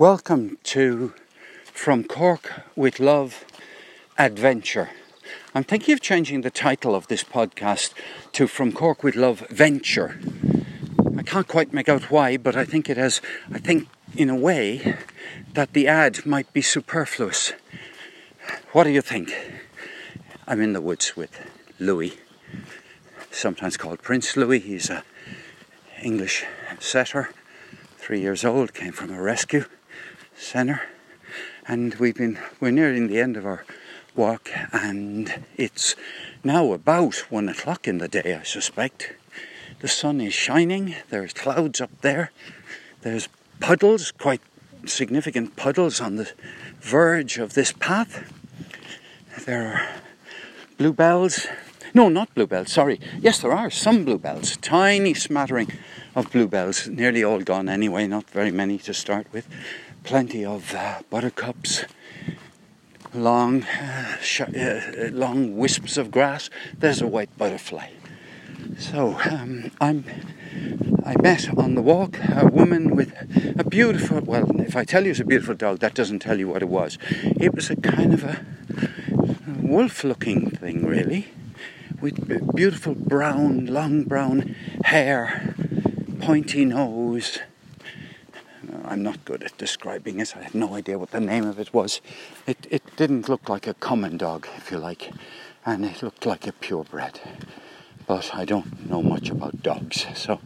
Welcome to From Cork with Love Adventure. I'm thinking of changing the title of this podcast to From Cork with Love Venture. I can't quite make out why, but I think it has, I think in a way that the ad might be superfluous. What do you think? I'm in the woods with Louis, sometimes called Prince Louis. He's a English setter, three years old, came from a rescue centre, and we've been we're nearing the end of our walk, and it's now about one o'clock in the day, I suspect. The sun is shining. There's clouds up there. There's puddles, quite significant puddles on the verge of this path. There are bluebells. No, not bluebells, sorry. Yes, there are some bluebells. Tiny smattering of bluebells. Nearly all gone anyway, not very many to start with. Plenty of uh, buttercups. Long, uh, sh- uh, long wisps of grass. There's a white butterfly. So um, I'm. I met on the walk a woman with a beautiful. Well, if I tell you it's a beautiful dog, that doesn't tell you what it was. It was a kind of a wolf-looking thing, really, with beautiful brown, long brown hair, pointy nose. I'm not good at describing it. I have no idea what the name of it was. It it didn't look like a common dog, if you like, and it looked like a purebred but I don't know much about dogs. So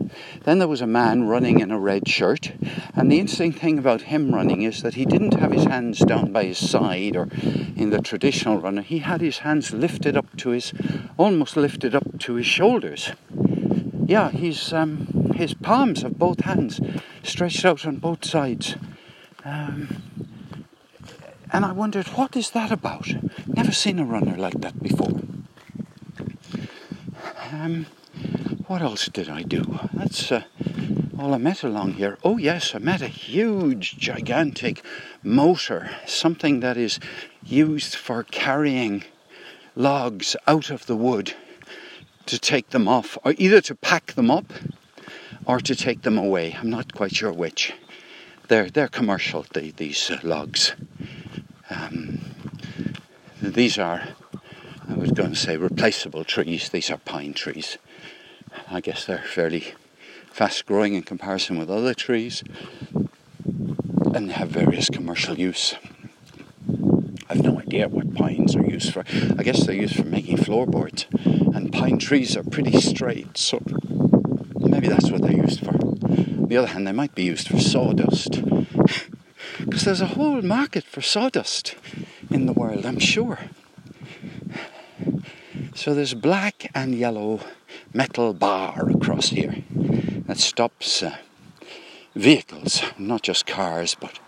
then there was a man running in a red shirt, and the interesting thing about him running is that he didn't have his hands down by his side or in the traditional runner. He had his hands lifted up to his, almost lifted up to his shoulders. Yeah, he's um, his palms of both hands stretched out on both sides. Um, and I wondered, what is that about? Never seen a runner like that before. Um, what else did I do? That's uh, all I met along here. Oh, yes, I met a huge, gigantic motor, something that is used for carrying logs out of the wood to take them off, or either to pack them up or to take them away. I'm not quite sure which. They're, they're commercial, the, these logs. Um, these are I was going to say replaceable trees. These are pine trees. I guess they're fairly fast growing in comparison with other trees and they have various commercial use. I've no idea what pines are used for. I guess they're used for making floorboards, and pine trees are pretty straight, so maybe that's what they're used for. On the other hand, they might be used for sawdust, because there's a whole market for sawdust in the world, I'm sure. So there's black and yellow metal bar across here that stops uh, vehicles, not just cars, but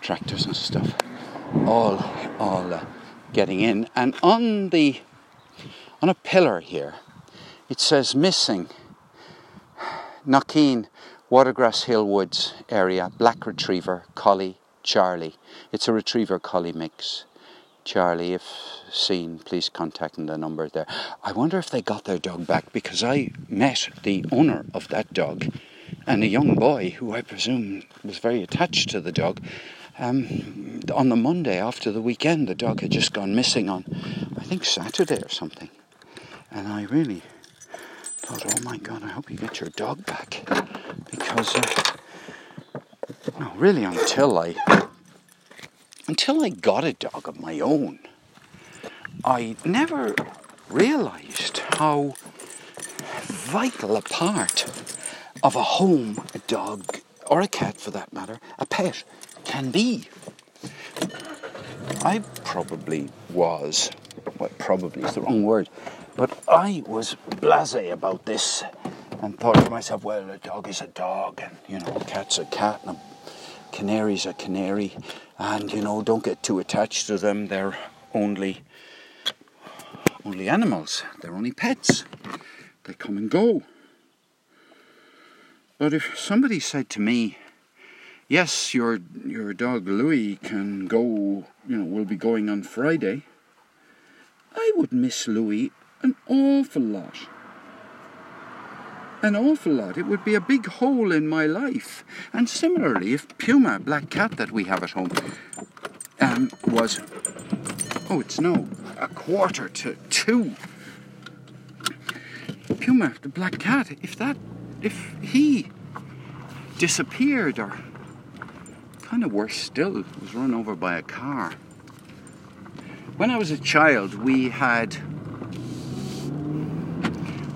tractors and stuff, all all uh, getting in. And on the on a pillar here, it says missing. Knockeen, Watergrass Hill Woods area, black retriever, collie, Charlie. It's a retriever collie mix. Charlie, if seen, please contact the number there. I wonder if they got their dog back because I met the owner of that dog and a young boy who I presume was very attached to the dog. Um, on the Monday after the weekend, the dog had just gone missing on, I think, Saturday or something. And I really thought, oh my God, I hope you get your dog back. Because, uh, no, really, until I until I got a dog of my own, I never realized how vital a part of a home a dog, or a cat for that matter, a pet, can be. I probably was, well, probably is the wrong word, but I was blase about this and thought to myself, well, a dog is a dog, and you know, a cat's a cat, and a canary's a canary, and you know, don't get too attached to them. They're only only animals. They're only pets. They come and go. But if somebody said to me, "Yes, your your dog Louis can go," you know, will be going on Friday, I would miss Louis an awful lot. an awful lot. It would be a big hole in my life. And similarly, if Puma, black cat that we have at home, um, was, oh, it's no, a quarter to two. Puma, the black cat, if that, if he disappeared or kind of worse still, was run over by a car. When I was a child, we had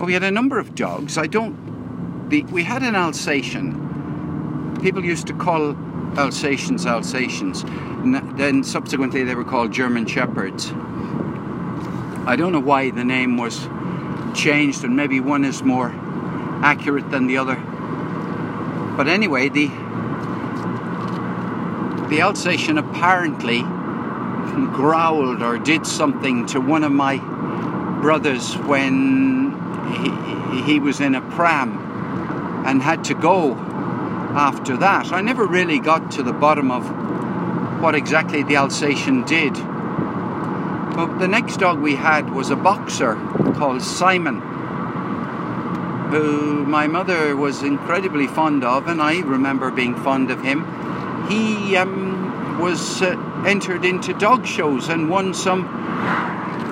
we had a number of dogs. I don't. The, we had an Alsatian. People used to call Alsatians Alsatians. Then subsequently they were called German Shepherds. I don't know why the name was changed, and maybe one is more accurate than the other. But anyway, the the Alsatian apparently growled or did something to one of my brothers when he, he was in a pram and had to go after that. I never really got to the bottom of what exactly the Alsatian did. But the next dog we had was a boxer called Simon, who my mother was incredibly fond of, and I remember being fond of him. He um, was uh, entered into dog shows and won some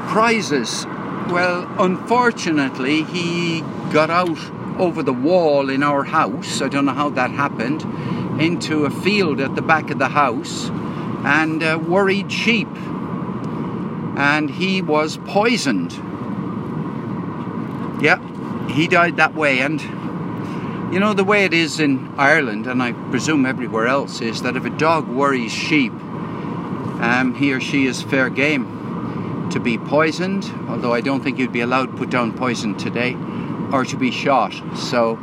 prizes well, unfortunately, he got out over the wall in our house. I don't know how that happened. Into a field at the back of the house and uh, worried sheep. And he was poisoned. Yeah, he died that way. And you know, the way it is in Ireland, and I presume everywhere else, is that if a dog worries sheep, um, he or she is fair game to be poisoned, although I don't think you'd be allowed to put down poison today, or to be shot. So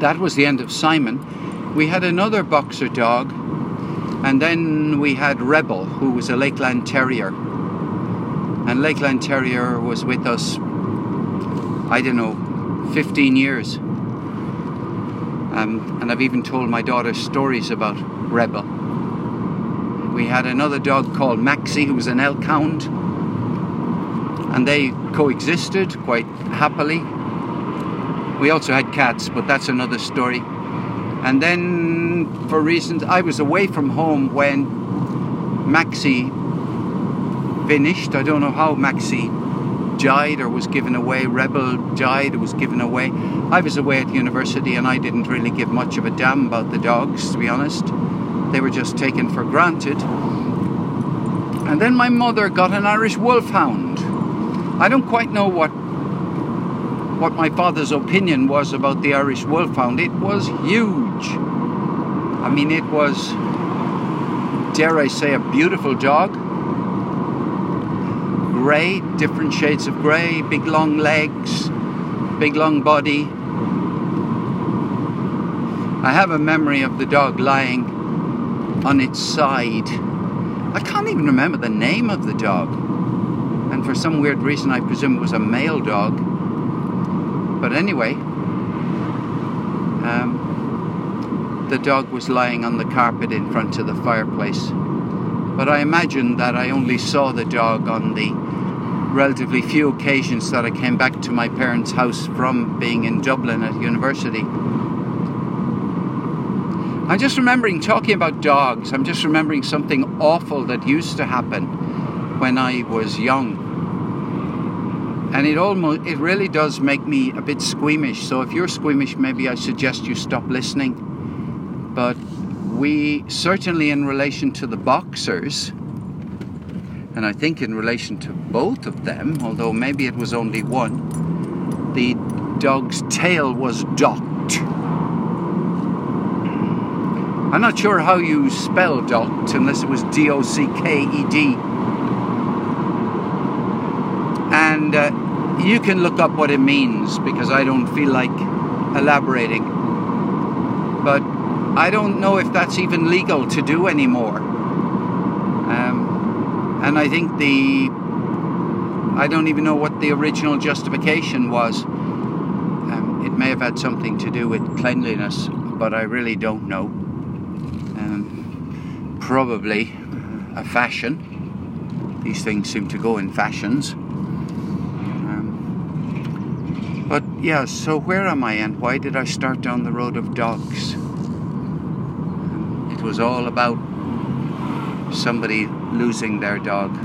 that was the end of Simon. We had another boxer dog, and then we had Rebel, who was a Lakeland Terrier. And Lakeland Terrier was with us, I don't know, 15 years. Um, and I've even told my daughter stories about Rebel. We had another dog called Maxie, who was an elk hound, and they coexisted quite happily. We also had cats, but that's another story. And then, for reasons, I was away from home when Maxie finished. I don't know how Maxie died or was given away. Rebel died or was given away. I was away at university and I didn't really give much of a damn about the dogs, to be honest. They were just taken for granted. And then my mother got an Irish wolfhound. I don't quite know what what my father's opinion was about the Irish wolfhound. It was huge. I mean, it was, dare I say, a beautiful dog. Grey, different shades of grey, big long legs, big long body. I have a memory of the dog lying on its side. I can't even remember the name of the dog. And for some weird reason, I presume it was a male dog. But anyway, um, the dog was lying on the carpet in front of the fireplace. But I imagine that I only saw the dog on the relatively few occasions that I came back to my parents' house from being in Dublin at university. I'm just remembering talking about dogs. I'm just remembering something awful that used to happen when I was young. And it almost it really does make me a bit squeamish. So if you're squeamish, maybe I suggest you stop listening. But we certainly in relation to the boxers and I think in relation to both of them, although maybe it was only one, the dog's tail was docked. I'm not sure how you spell docked unless it was D O C K E D. And uh, you can look up what it means because I don't feel like elaborating. But I don't know if that's even legal to do anymore. Um, and I think the. I don't even know what the original justification was. Um, it may have had something to do with cleanliness, but I really don't know probably a fashion. These things seem to go in fashions. Um, But yeah, so where am I and why did I start down the road of dogs? It was all about somebody losing their dog.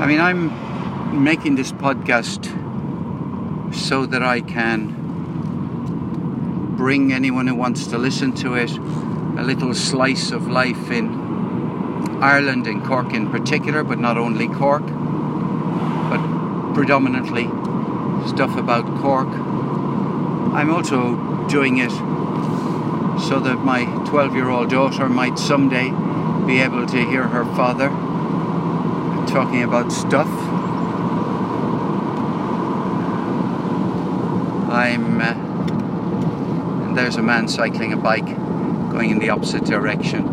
I mean, I'm making this podcast so that I can bring anyone who wants to listen to it a little slice of life in Ireland, in Cork in particular, but not only Cork, but predominantly stuff about Cork. I'm also doing it so that my 12 year old daughter might someday be able to hear her father talking about stuff. I'm. Uh, and there's a man cycling a bike going in the opposite direction,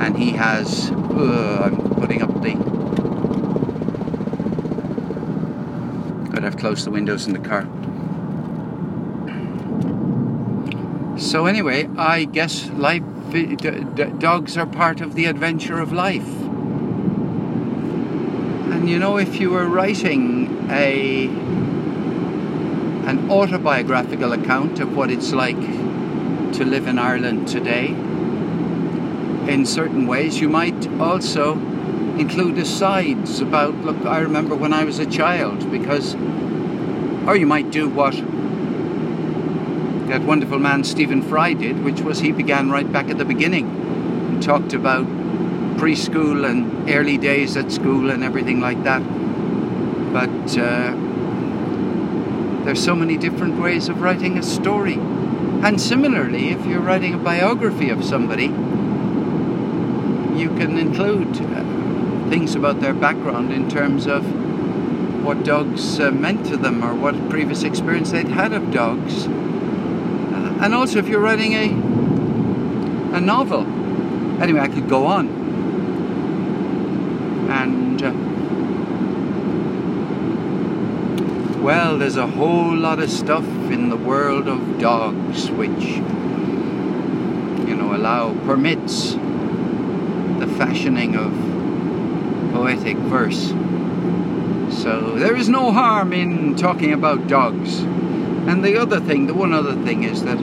and he has. Uh, I'm putting up the. I'd have closed the windows in the car. So anyway, I guess life, dogs are part of the adventure of life. And you know, if you were writing a an autobiographical account of what it's like to live in Ireland today, in certain ways, you might also include asides about, look, I remember when I was a child, because, or you might do what that wonderful man Stephen Fry did, which was he began right back at the beginning and talked about preschool and early days at school and everything like that. But uh, there's so many different ways of writing a story. And similarly, if you're writing a biography of somebody, you can include uh, things about their background in terms of what dogs uh, meant to them or what previous experience they'd had of dogs and also if you're writing a a novel. Anyway, I could go on. And uh, well, there's a whole lot of stuff in the world of dogs which you know allow permits the fashioning of poetic verse. So there is no harm in talking about dogs. And the other thing, the one other thing is that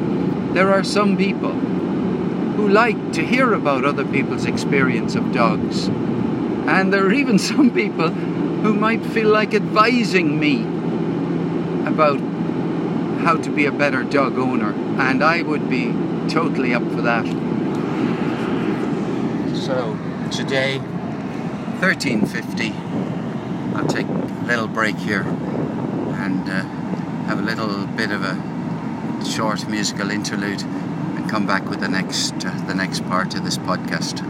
there are some people who like to hear about other people's experience of dogs. And there are even some people who might feel like advising me about how to be a better dog owner. And I would be totally up for that. So today, 1350, I'll take a little break here and uh, have a little bit of a short musical interlude and come back with the next uh, the next part of this podcast.